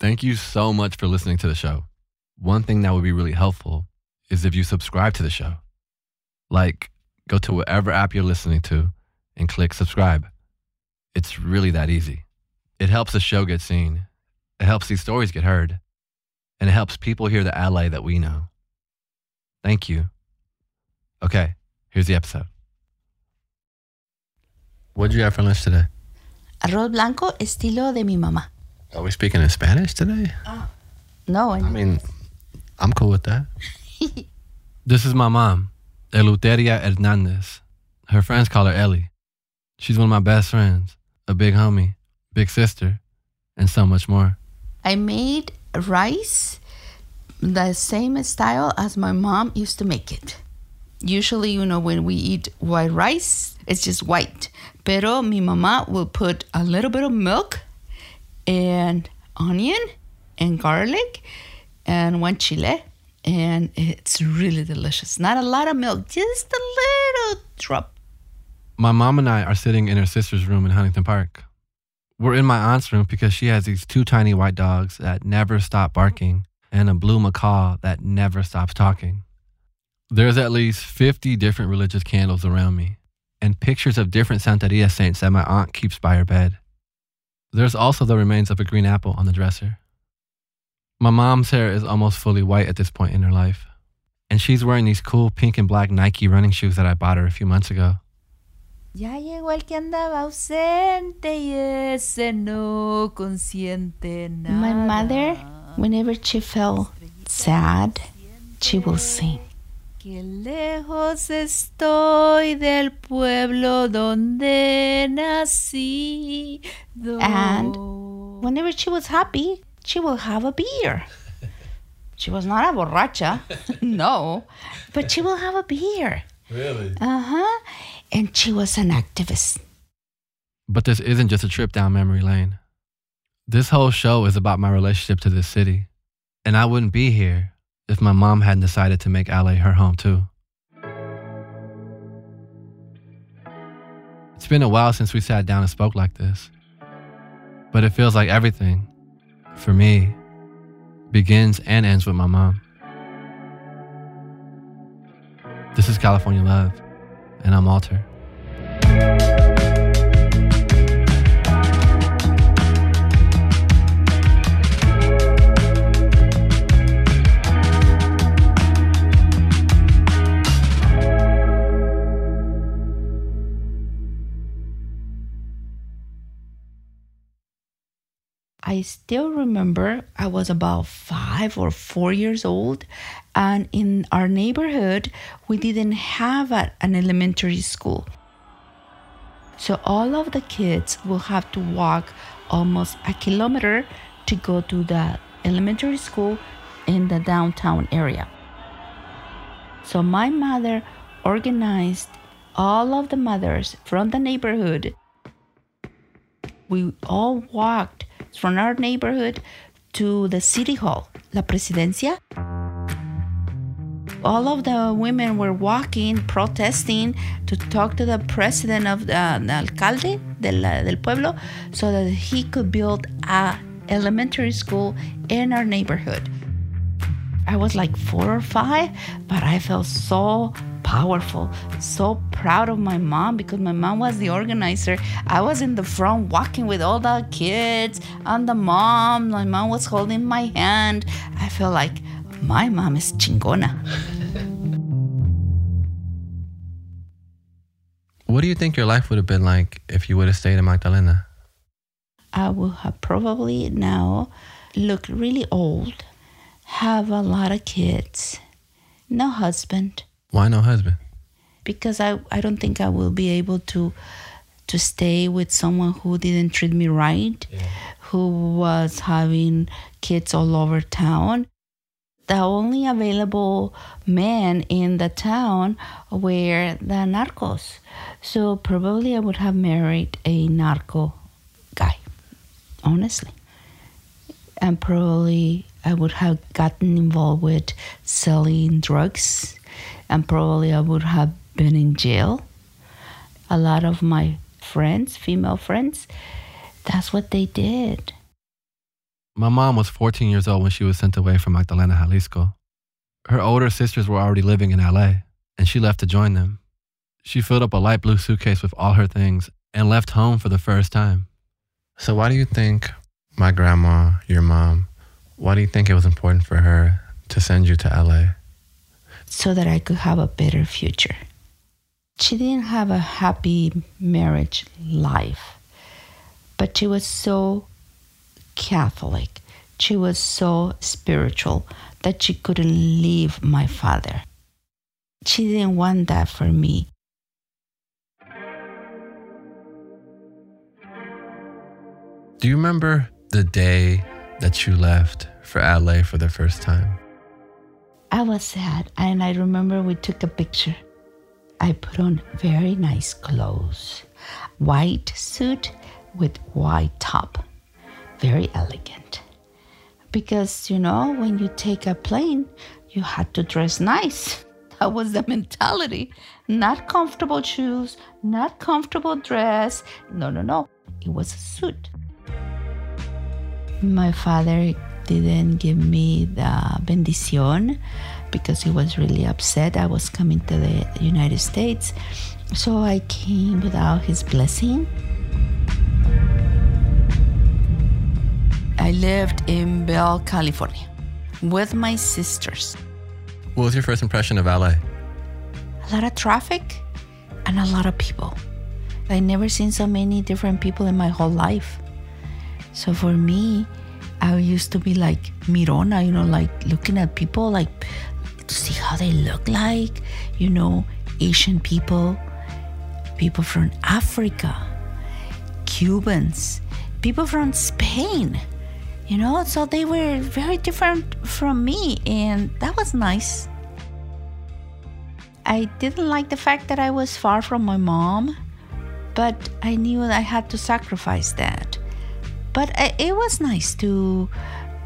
thank you so much for listening to the show. One thing that would be really helpful is if you subscribe to the show. Like, go to whatever app you're listening to and click subscribe. It's really that easy. It helps the show get seen. It helps these stories get heard. And it helps people hear the LA that we know. Thank you. Okay, here's the episode. What did you have for lunch today? Arroz blanco estilo de mi mamá. Are we speaking in Spanish today? Uh, no, I mean, I'm cool with that. this is my mom, Eleuteria Hernandez. Her friends call her Ellie. She's one of my best friends, a big homie, big sister, and so much more. I made rice the same style as my mom used to make it. Usually, you know, when we eat white rice, it's just white. Pero mi mamá will put a little bit of milk and onion and garlic and one chile. And it's really delicious. Not a lot of milk, just a little drop. My mom and I are sitting in her sister's room in Huntington Park. We're in my aunt's room because she has these two tiny white dogs that never stop barking and a blue macaw that never stops talking. There's at least 50 different religious candles around me and pictures of different Santeria saints that my aunt keeps by her bed. There's also the remains of a green apple on the dresser. My mom's hair is almost fully white at this point in her life, and she's wearing these cool pink and black Nike running shoes that I bought her a few months ago. Ya llegó el que andaba ausente y ese no consiente nada. My mother, whenever she felt sad, she will sing. Que lejos estoy del pueblo donde nací. And whenever she was happy, she will have a beer. She was not a borracha, no, but she will have a beer. Really? Uh huh. And she was an activist. But this isn't just a trip down memory lane. This whole show is about my relationship to this city. And I wouldn't be here if my mom hadn't decided to make LA her home too. It's been a while since we sat down and spoke like this. But it feels like everything, for me, begins and ends with my mom. This is California Love, and I'm Walter. I still remember I was about five or four years old, and in our neighborhood, we didn't have a, an elementary school. So all of the kids will have to walk almost a kilometer to go to the elementary school in the downtown area. So my mother organized all of the mothers from the neighborhood. We all walked from our neighborhood to the city hall, La Presidencia. All of the women were walking, protesting to talk to the president of the, the alcalde del, del pueblo so that he could build a elementary school in our neighborhood. I was like four or five, but I felt so powerful, so proud of my mom because my mom was the organizer. I was in the front walking with all the kids and the mom. My mom was holding my hand. I feel like my mom is chingona. What do you think your life would have been like if you would have stayed in Magdalena? I would have probably now looked really old, have a lot of kids, no husband, Why no husband? because I, I don't think I will be able to to stay with someone who didn't treat me right, who was having kids all over town. The only available men in the town were the narcos. So probably I would have married a narco guy, honestly. And probably I would have gotten involved with selling drugs, and probably I would have been in jail. A lot of my friends, female friends, that's what they did. My mom was 14 years old when she was sent away from Magdalena, Jalisco. Her older sisters were already living in LA, and she left to join them. She filled up a light blue suitcase with all her things and left home for the first time. So, why do you think my grandma, your mom, why do you think it was important for her to send you to LA? So that I could have a better future. She didn't have a happy marriage life, but she was so Catholic. She was so spiritual that she couldn't leave my father. She didn't want that for me. Do you remember the day that you left for LA for the first time? I was sad, and I remember we took a picture. I put on very nice clothes white suit with white top, very elegant. Because, you know, when you take a plane, you had to dress nice. That was the mentality. Not comfortable shoes, not comfortable dress. No, no, no. It was a suit. My father didn't give me the bendición because he was really upset I was coming to the United States. So I came without his blessing. I lived in Bell, California with my sisters. What was your first impression of LA? A lot of traffic and a lot of people. I never seen so many different people in my whole life. So for me, I used to be like Mirona, you know, like looking at people, like to see how they look like, you know, Asian people, people from Africa, Cubans, people from Spain, you know, so they were very different from me, and that was nice. I didn't like the fact that I was far from my mom, but I knew I had to sacrifice that. But it was nice to,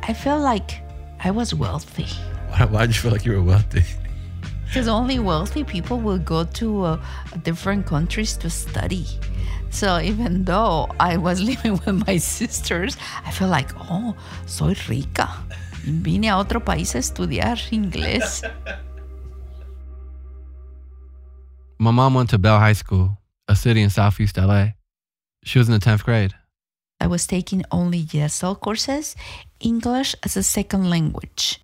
I felt like I was wealthy. Why, why did you feel like you were wealthy? Because only wealthy people will go to uh, different countries to study. So even though I was living with my sisters, I felt like, oh, soy rica. Vine a otro país a estudiar inglés. My mom went to Bell High School, a city in southeast LA. She was in the 10th grade. I was taking only ESL courses, English as a second language.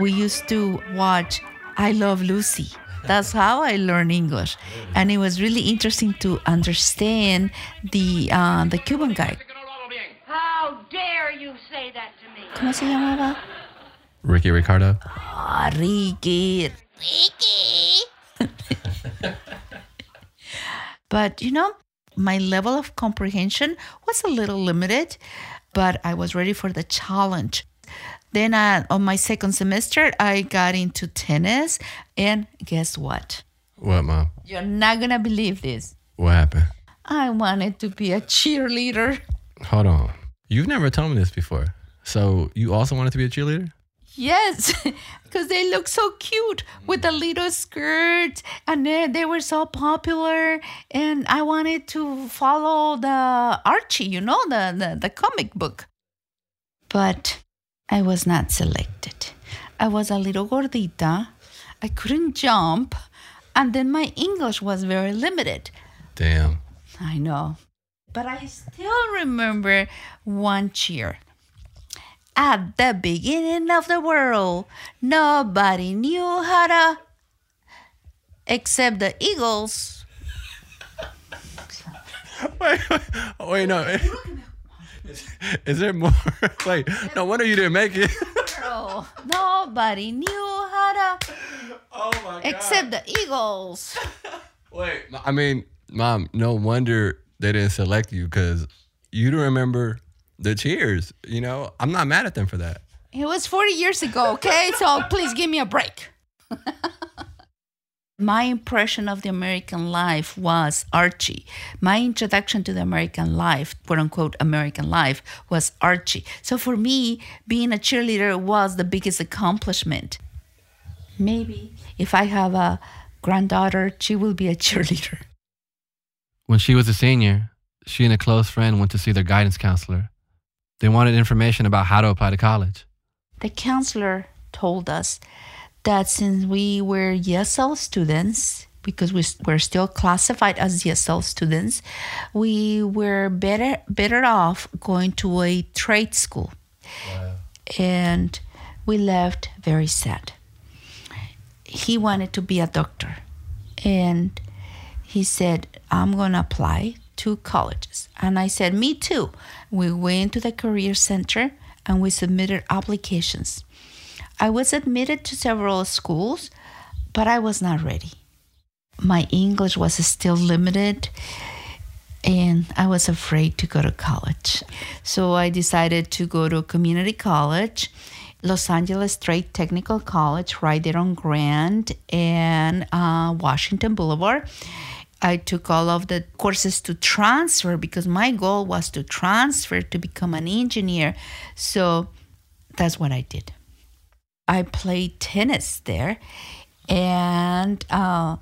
We used to watch I Love Lucy. That's how I learned English, and it was really interesting to understand the uh, the Cuban guy. How dare you say that to me? ¿Cómo se llamaba? Ricky Ricardo. Ah, Ricky. Ricky. but you know, my level of comprehension was a little limited, but I was ready for the challenge. Then uh, on my second semester, I got into tennis, and guess what? What, mom? You're not gonna believe this. What happened? I wanted to be a cheerleader. Hold on. You've never told me this before. So you also wanted to be a cheerleader? Yes, because they look so cute with the little skirts, and they, they were so popular. And I wanted to follow the Archie, you know, the, the, the comic book. But I was not selected. I was a little gordita. I couldn't jump. And then my English was very limited. Damn. I know. But I still remember one cheer. At the beginning of the world, nobody knew how to, except the Eagles. Wait, wait, wait no. Is, is there more? Wait, no wonder you didn't make it. Girl, nobody knew how to, Oh my except the Eagles. Wait, I mean, mom, no wonder they didn't select you because you don't remember the cheers. You know, I'm not mad at them for that. It was 40 years ago, okay? so please give me a break. My impression of the American life was Archie. My introduction to the American life, quote unquote, American life, was Archie. So for me, being a cheerleader was the biggest accomplishment. Maybe if I have a granddaughter, she will be a cheerleader. When she was a senior, she and a close friend went to see their guidance counselor. They wanted information about how to apply to college. The counselor told us that since we were ESL students, because we were still classified as ESL students, we were better better off going to a trade school. Wow. And we left very sad. He wanted to be a doctor. And he said, I'm going to apply to colleges. And I said, Me too. We went to the Career Center and we submitted applications. I was admitted to several schools, but I was not ready. My English was still limited and I was afraid to go to college. So I decided to go to a community college, Los Angeles Trade Technical College, right there on Grand and uh, Washington Boulevard. I took all of the courses to transfer because my goal was to transfer to become an engineer. So that's what I did. I played tennis there, and uh,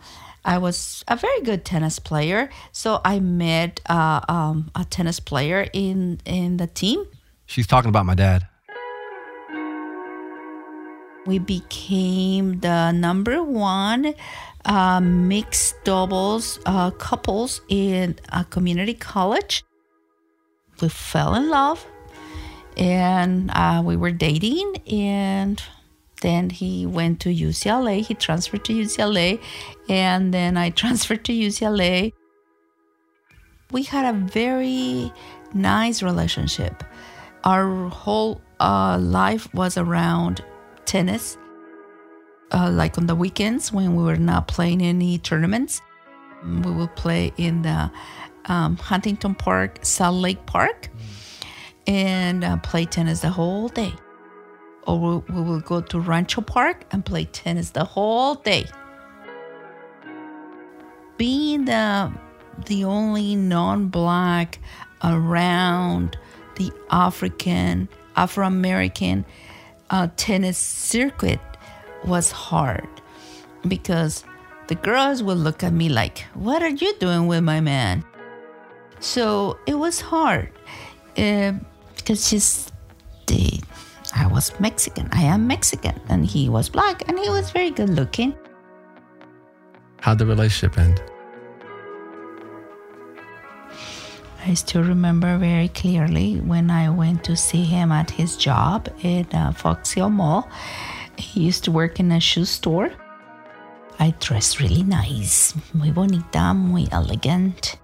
I was a very good tennis player. So I met uh, um, a tennis player in in the team. She's talking about my dad. We became the number one uh, mixed doubles uh, couples in a community college. We fell in love, and uh, we were dating and then he went to UCLA. He transferred to UCLA, and then I transferred to UCLA. We had a very nice relationship. Our whole uh, life was around tennis. Uh, like on the weekends when we were not playing any tournaments, we would play in the um, Huntington Park, Salt Lake Park, and uh, play tennis the whole day or we will go to Rancho Park and play tennis the whole day. Being the the only non-black around the African Afro American uh, tennis circuit was hard because the girls would look at me like, "What are you doing with my man?" So it was hard uh, because just the I was Mexican. I am Mexican. And he was black and he was very good looking. How'd the relationship end? I still remember very clearly when I went to see him at his job at uh, Fox Hill Mall. He used to work in a shoe store. I dressed really nice, muy bonita, muy elegant.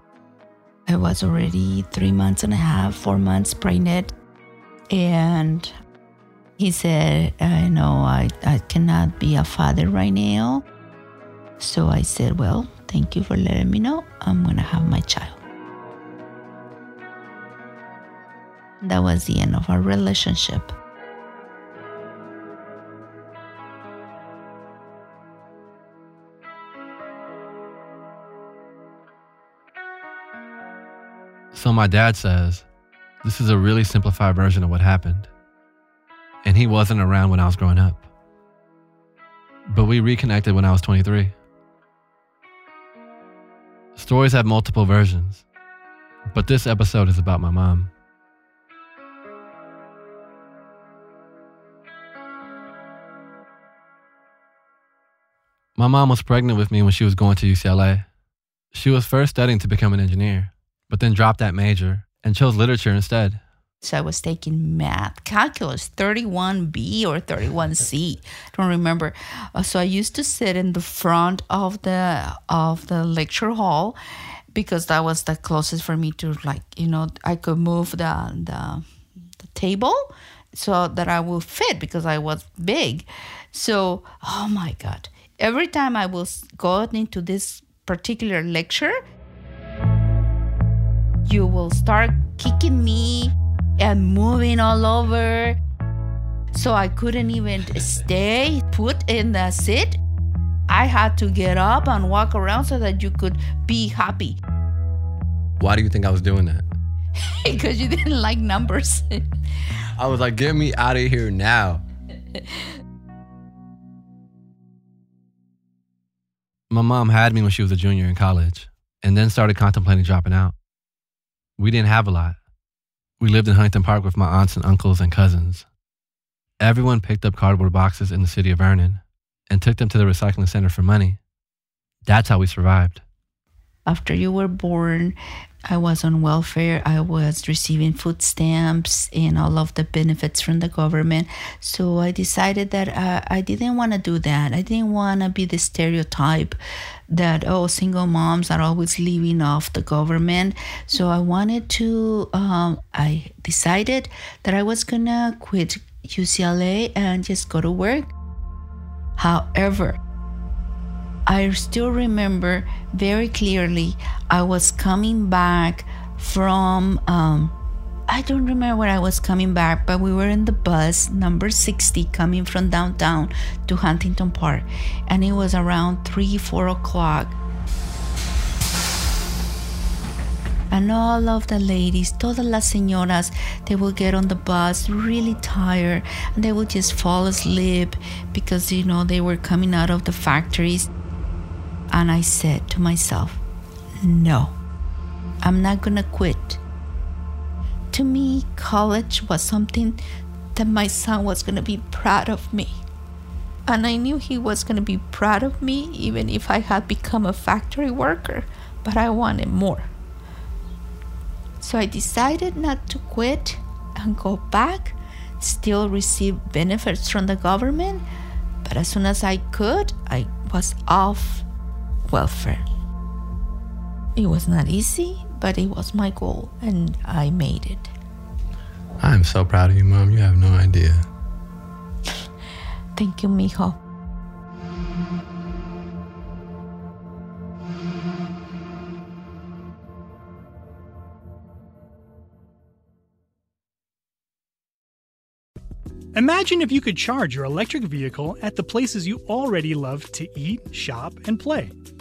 I was already three months and a half, four months pregnant, and he said, I know I, I cannot be a father right now. So I said, Well, thank you for letting me know. I'm going to have my child. That was the end of our relationship. So my dad says, this is a really simplified version of what happened and he wasn't around when I was growing up. But we reconnected when I was 23. Stories have multiple versions, but this episode is about my mom. My mom was pregnant with me when she was going to UCLA. She was first studying to become an engineer, but then dropped that major and chose literature instead. So I was taking math, calculus, 31B or 31C. Don't remember. Uh, so I used to sit in the front of the of the lecture hall because that was the closest for me to like, you know, I could move the the, the table so that I will fit because I was big. So, oh my god. Every time I was going into this particular lecture, you will start kicking me and moving all over. So I couldn't even stay put in the seat. I had to get up and walk around so that you could be happy Why do you think I was doing that? because you didn't like numbers. I was like, get me out of here now. My mom had me when she was a junior in college and then started contemplating dropping out. We didn't have a lot. We lived in Huntington Park with my aunts and uncles and cousins. Everyone picked up cardboard boxes in the city of Vernon and took them to the recycling center for money. That's how we survived. After you were born, I was on welfare. I was receiving food stamps and all of the benefits from the government. So I decided that uh, I didn't want to do that. I didn't want to be the stereotype that, oh, single moms are always living off the government. So I wanted to, um, I decided that I was going to quit UCLA and just go to work. However, I still remember very clearly I was coming back from um I don't remember where I was coming back, but we were in the bus number 60 coming from downtown to Huntington Park. And it was around 3, 4 o'clock. And all of the ladies, todas las señoras, they will get on the bus really tired and they will just fall asleep because, you know, they were coming out of the factories. And I said to myself, no, I'm not gonna quit. To me, college was something that my son was gonna be proud of me. And I knew he was gonna be proud of me even if I had become a factory worker, but I wanted more. So I decided not to quit and go back, still receive benefits from the government, but as soon as I could, I was off welfare. It was not easy, but it was my goal and I made it. I'm so proud of you, Mom. You have no idea. Thank you, mijo. Imagine if you could charge your electric vehicle at the places you already love to eat, shop, and play.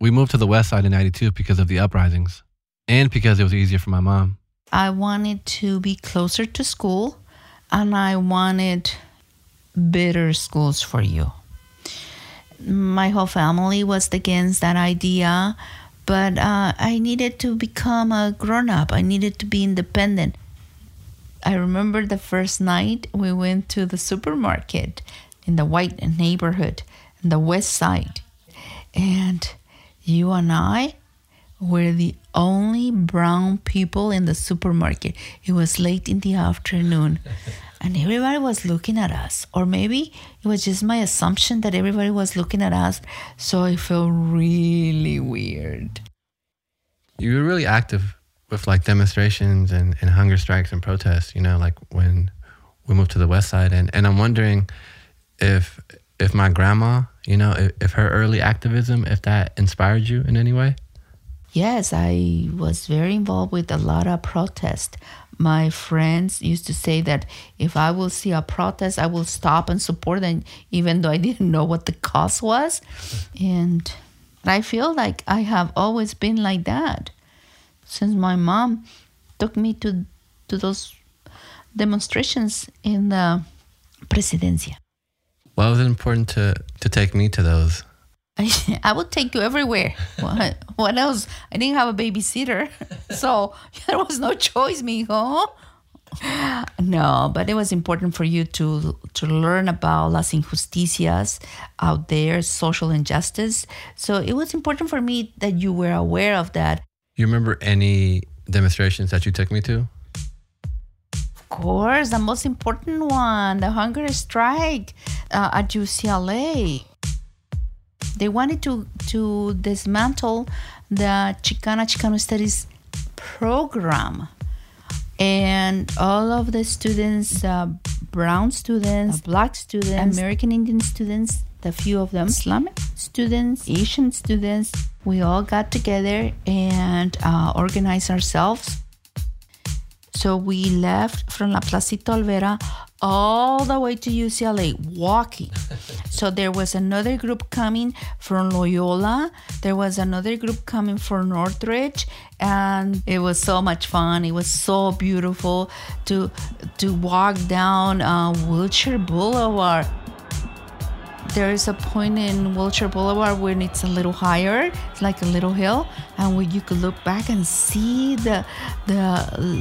We moved to the west side in 92 because of the uprisings and because it was easier for my mom. I wanted to be closer to school and I wanted better schools for you. My whole family was against that idea, but uh, I needed to become a grown up. I needed to be independent. I remember the first night we went to the supermarket in the white neighborhood in the west side. And you and I were the only brown people in the supermarket. It was late in the afternoon and everybody was looking at us. Or maybe it was just my assumption that everybody was looking at us. So I felt really weird. You were really active with like demonstrations and, and hunger strikes and protests, you know, like when we moved to the west side. And, and I'm wondering if if my grandma, you know, if, if her early activism, if that inspired you in any way? Yes, I was very involved with a lot of protest. My friends used to say that if I will see a protest, I will stop and support them, even though I didn't know what the cause was. And I feel like I have always been like that since my mom took me to to those demonstrations in the presidencia. Why was it important to to take me to those? I, I would take you everywhere. What, what else? I didn't have a babysitter, so there was no choice, mijo. No, but it was important for you to to learn about las injusticias out there, social injustice. So it was important for me that you were aware of that. You remember any demonstrations that you took me to? Of course, the most important one, the hunger strike uh, at UCLA. They wanted to to dismantle the Chicana Chicano Studies program and all of the students uh, brown students black students american indian students the few of them islamic students asian students we all got together and uh, organized ourselves so we left from la placita olvera all the way to ucla walking. So there was another group coming from loyola. There was another group coming from northridge and it was so much fun. It was so beautiful to to walk down uh, wilshire boulevard there is a point in Wilshire Boulevard when it's a little higher, it's like a little hill, and where you could look back and see the the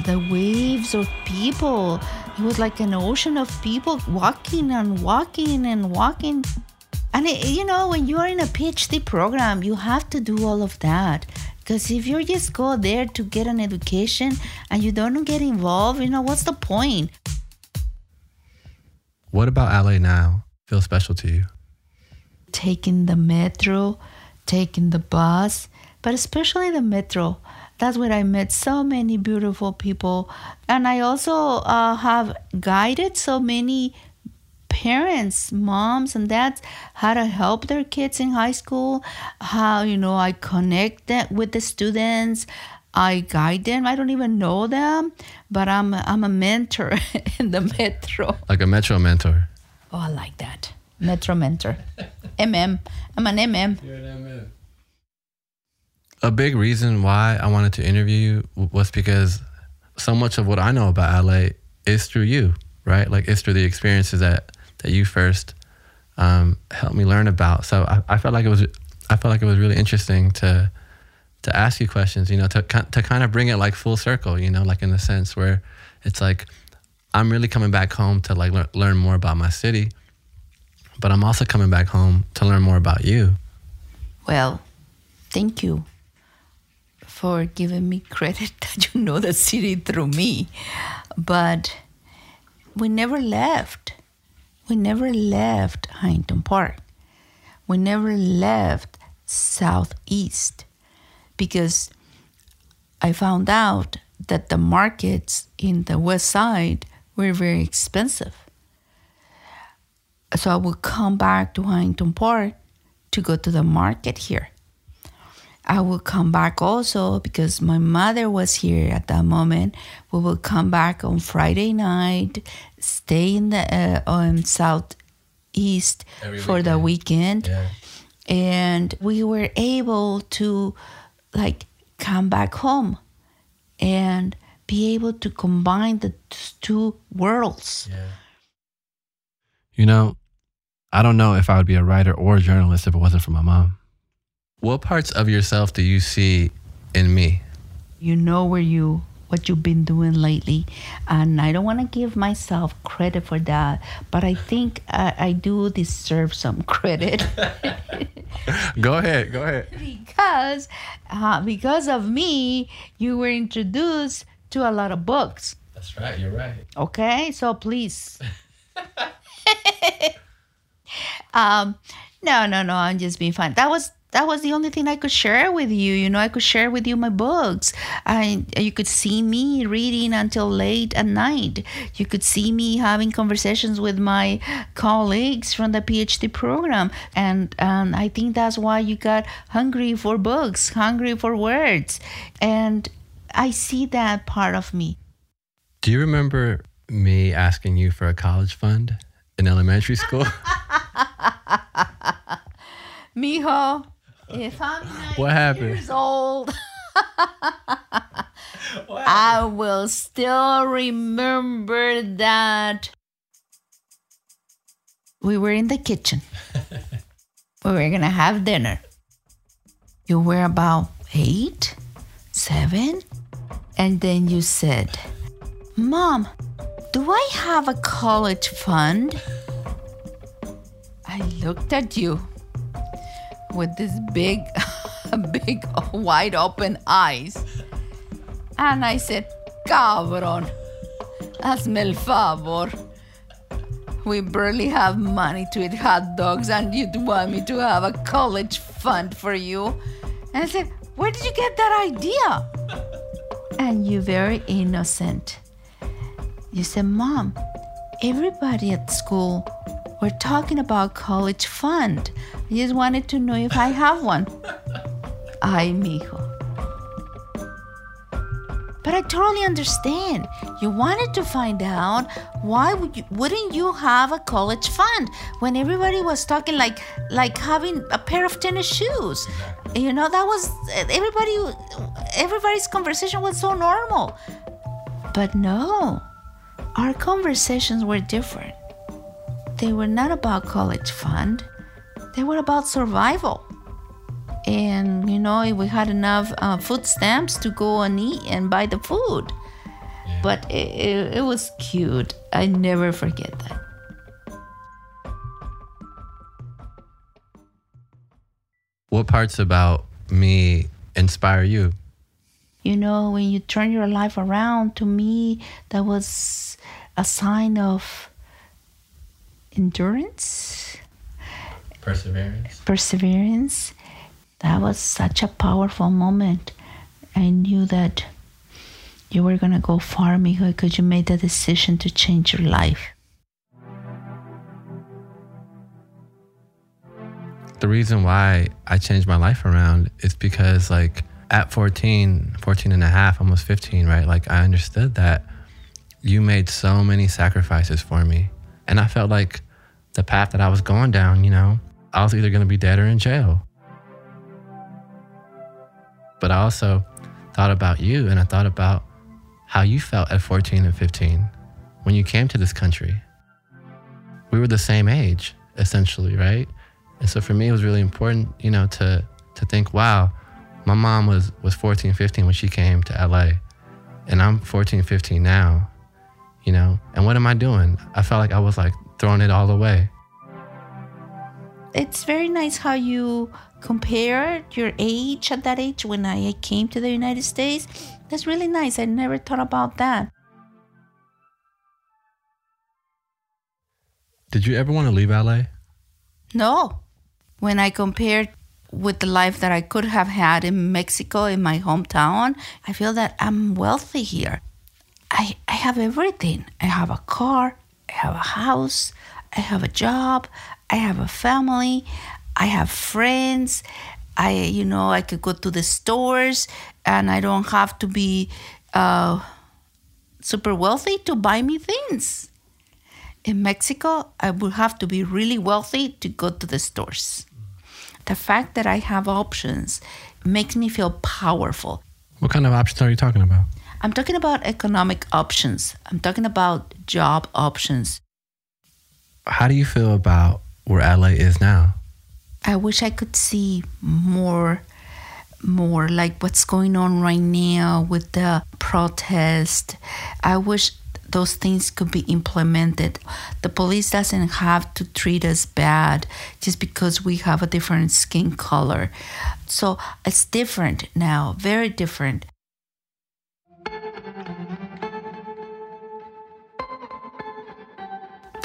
the waves of people. It was like an ocean of people walking and walking and walking. And it, you know, when you are in a PhD program, you have to do all of that. Because if you just go there to get an education and you don't get involved, you know, what's the point? What about LA now feels special to you? Taking the metro, taking the bus, but especially the metro. That's where I met so many beautiful people. And I also uh, have guided so many parents, moms, and dads how to help their kids in high school, how, you know, I connect them with the students. I guide them. I don't even know them, but I'm I'm a mentor in the metro. Like a metro mentor. Oh, I like that. Metro mentor. MM. I'm an MM. You're an MM. A big reason why I wanted to interview you was because so much of what I know about LA is through you, right? Like it's through the experiences that that you first um, helped me learn about. So I, I felt like it was I felt like it was really interesting to to ask you questions, you know, to to kind of bring it like full circle, you know, like in the sense where it's like I'm really coming back home to like le- learn more about my city but I'm also coming back home to learn more about you. Well, thank you for giving me credit that you know the city through me. But we never left. We never left Huntington Park. We never left Southeast because I found out that the markets in the West Side were very expensive so I would come back to Huntington Park to go to the market here. I would come back also because my mother was here at that moment. We would come back on Friday night, stay in the uh, on southeast Every for weekend. the weekend, yeah. and we were able to like come back home and be able to combine the two worlds. Yeah. You know, I don't know if I would be a writer or a journalist if it wasn't for my mom. What parts of yourself do you see in me? You know where you what you've been doing lately, and I don't want to give myself credit for that, but I think I, I do deserve some credit. go ahead, go ahead. Because uh, because of me, you were introduced to a lot of books. That's right. You're right. Okay, so please. um, no, no, no. I'm just being fun. That was that was the only thing I could share with you. You know, I could share with you my books. I you could see me reading until late at night. You could see me having conversations with my colleagues from the PhD program, and and I think that's why you got hungry for books, hungry for words, and I see that part of me. Do you remember me asking you for a college fund in elementary school? Mijo, if I'm nine what happened? years old, I will still remember that we were in the kitchen. we were gonna have dinner. You were about eight, seven, and then you said, Mom, do I have a college fund? I looked at you with this big, big, wide open eyes. And I said, Cabron, hazme el favor. We barely have money to eat hot dogs, and you'd want me to have a college fund for you. And I said, Where did you get that idea? And you very innocent. You said, Mom, everybody at school we're talking about college fund. I just wanted to know if I have one. Ay, mijo. But I totally understand. You wanted to find out why would you, wouldn't you have a college fund when everybody was talking like like having a pair of tennis shoes. You know that was everybody everybody's conversation was so normal. But no. Our conversations were different. They were not about college fund. They were about survival and you know we had enough uh, food stamps to go and eat and buy the food yeah. but it, it, it was cute i never forget that what parts about me inspire you you know when you turn your life around to me that was a sign of endurance perseverance perseverance that was such a powerful moment. I knew that you were going to go far, mijo, because you made the decision to change your life. The reason why I changed my life around is because, like, at 14, 14 and a half, almost 15, right? Like, I understood that you made so many sacrifices for me. And I felt like the path that I was going down, you know, I was either going to be dead or in jail. But I also thought about you and I thought about how you felt at 14 and 15 when you came to this country. We were the same age, essentially, right? And so for me, it was really important, you know, to, to think, wow, my mom was, was 14, 15 when she came to LA. And I'm 14, 15 now, you know? And what am I doing? I felt like I was like throwing it all away. It's very nice how you compare your age at that age when I came to the United States. That's really nice. I never thought about that. Did you ever want to leave LA? No. When I compared with the life that I could have had in Mexico, in my hometown, I feel that I'm wealthy here. I, I have everything. I have a car, I have a house, I have a job, I have a family, I have friends. I, you know, I could go to the stores and I don't have to be uh, super wealthy to buy me things. In Mexico, I would have to be really wealthy to go to the stores. The fact that I have options makes me feel powerful. What kind of options are you talking about? I'm talking about economic options. I'm talking about job options. How do you feel about where LA is now? I wish I could see more more like what's going on right now with the protest. I wish those things could be implemented. The police doesn't have to treat us bad just because we have a different skin color. So it's different now, very different.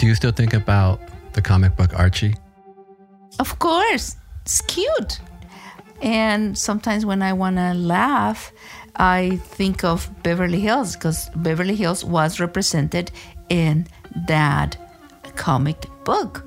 Do you still think about the comic book Archie? Of course, it's cute. And sometimes when I want to laugh, I think of Beverly Hills because Beverly Hills was represented in that comic book.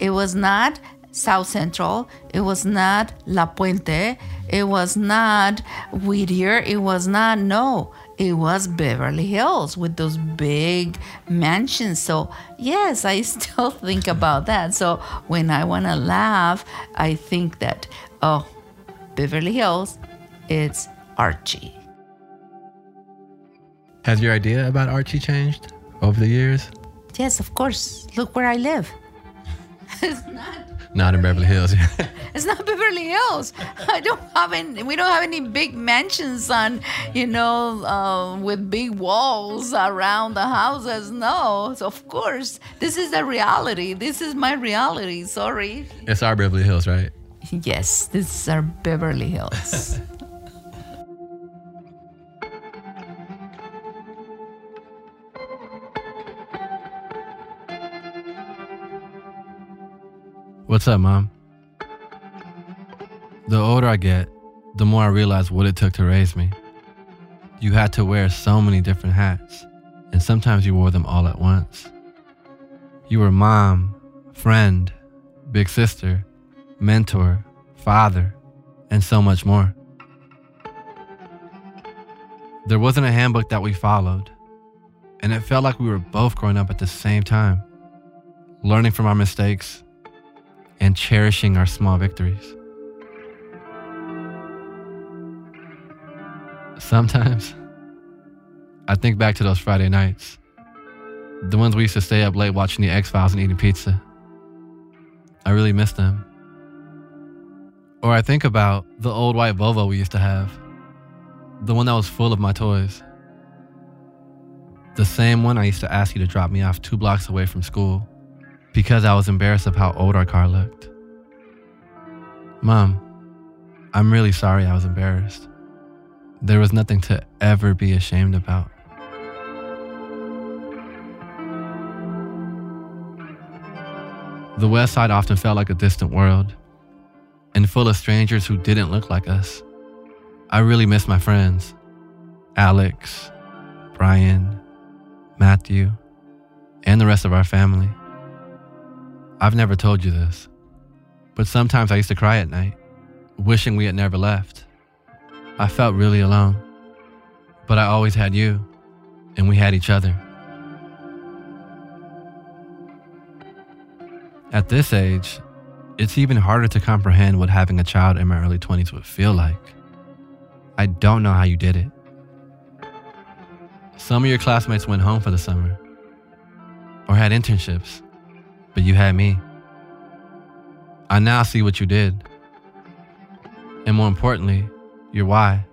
It was not South Central, it was not La Puente, it was not Whittier, it was not, no, it was Beverly Hills with those big mansions. So, yes, I still think about that. So, when I want to laugh, I think that, oh, Beverly Hills, it's Archie. Has your idea about Archie changed over the years? Yes, of course. Look where I live. It's not in Beverly Hills. It's not Beverly Hills. I don't have any. We don't have any big mansions on, you know, uh, with big walls around the houses. No, so of course this is the reality. This is my reality. Sorry. it's our Beverly Hills, right? Yes, this is our Beverly Hills. What's up, Mom? The older I get, the more I realize what it took to raise me. You had to wear so many different hats, and sometimes you wore them all at once. You were mom, friend, big sister, mentor, father, and so much more. There wasn't a handbook that we followed, and it felt like we were both growing up at the same time, learning from our mistakes and cherishing our small victories. Sometimes I think back to those Friday nights, the ones we used to stay up late watching the X Files and eating pizza. I really miss them. Or I think about the old white Volvo we used to have, the one that was full of my toys. The same one I used to ask you to drop me off two blocks away from school because I was embarrassed of how old our car looked. Mom, I'm really sorry I was embarrassed. There was nothing to ever be ashamed about. The West Side often felt like a distant world and full of strangers who didn't look like us. I really miss my friends Alex, Brian, Matthew, and the rest of our family. I've never told you this, but sometimes I used to cry at night, wishing we had never left. I felt really alone, but I always had you, and we had each other. At this age, it's even harder to comprehend what having a child in my early 20s would feel like. I don't know how you did it. Some of your classmates went home for the summer or had internships, but you had me. I now see what you did. And more importantly, your why.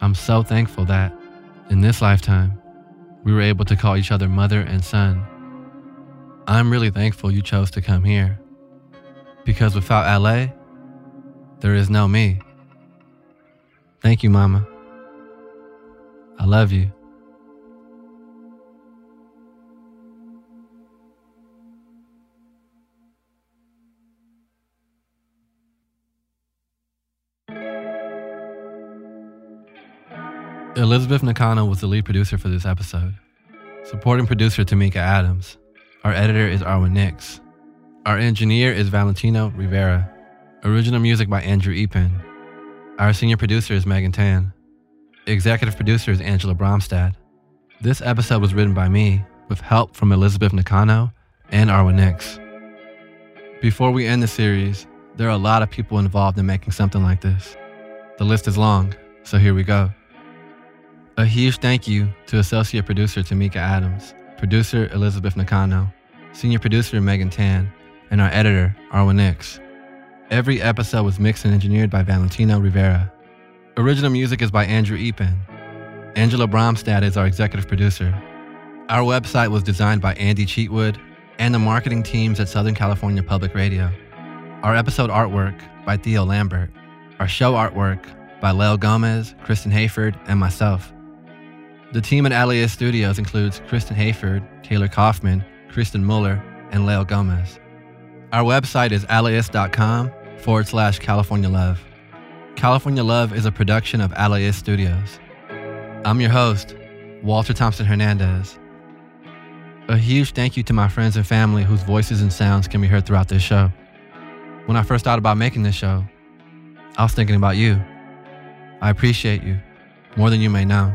I'm so thankful that, in this lifetime, we were able to call each other mother and son. I'm really thankful you chose to come here. Because without LA, there is no me. Thank you, Mama. I love you. Elizabeth Nakano was the lead producer for this episode. Supporting producer Tamika Adams. Our editor is Arwen Nix. Our engineer is Valentino Rivera. Original music by Andrew Eapen. Our senior producer is Megan Tan. Executive producer is Angela Bromstad. This episode was written by me with help from Elizabeth Nakano and Arwen Nix. Before we end the series, there are a lot of people involved in making something like this. The list is long, so here we go. A huge thank you to associate producer Tamika Adams, producer Elizabeth Nakano, senior producer Megan Tan, and our editor Arwen Nix. Every episode was mixed and engineered by Valentino Rivera. Original music is by Andrew Eapen. Angela Bromstad is our executive producer. Our website was designed by Andy Cheatwood and the marketing teams at Southern California Public Radio. Our episode artwork by Theo Lambert. Our show artwork by Leo Gomez, Kristen Hayford, and myself. The team at LAist Studios includes Kristen Hayford, Taylor Kaufman, Kristen Muller, and Leo Gomez. Our website is laist.com forward slash California Love. California Love is a production of LAist Studios. I'm your host, Walter Thompson Hernandez. A huge thank you to my friends and family whose voices and sounds can be heard throughout this show. When I first thought about making this show, I was thinking about you. I appreciate you more than you may know.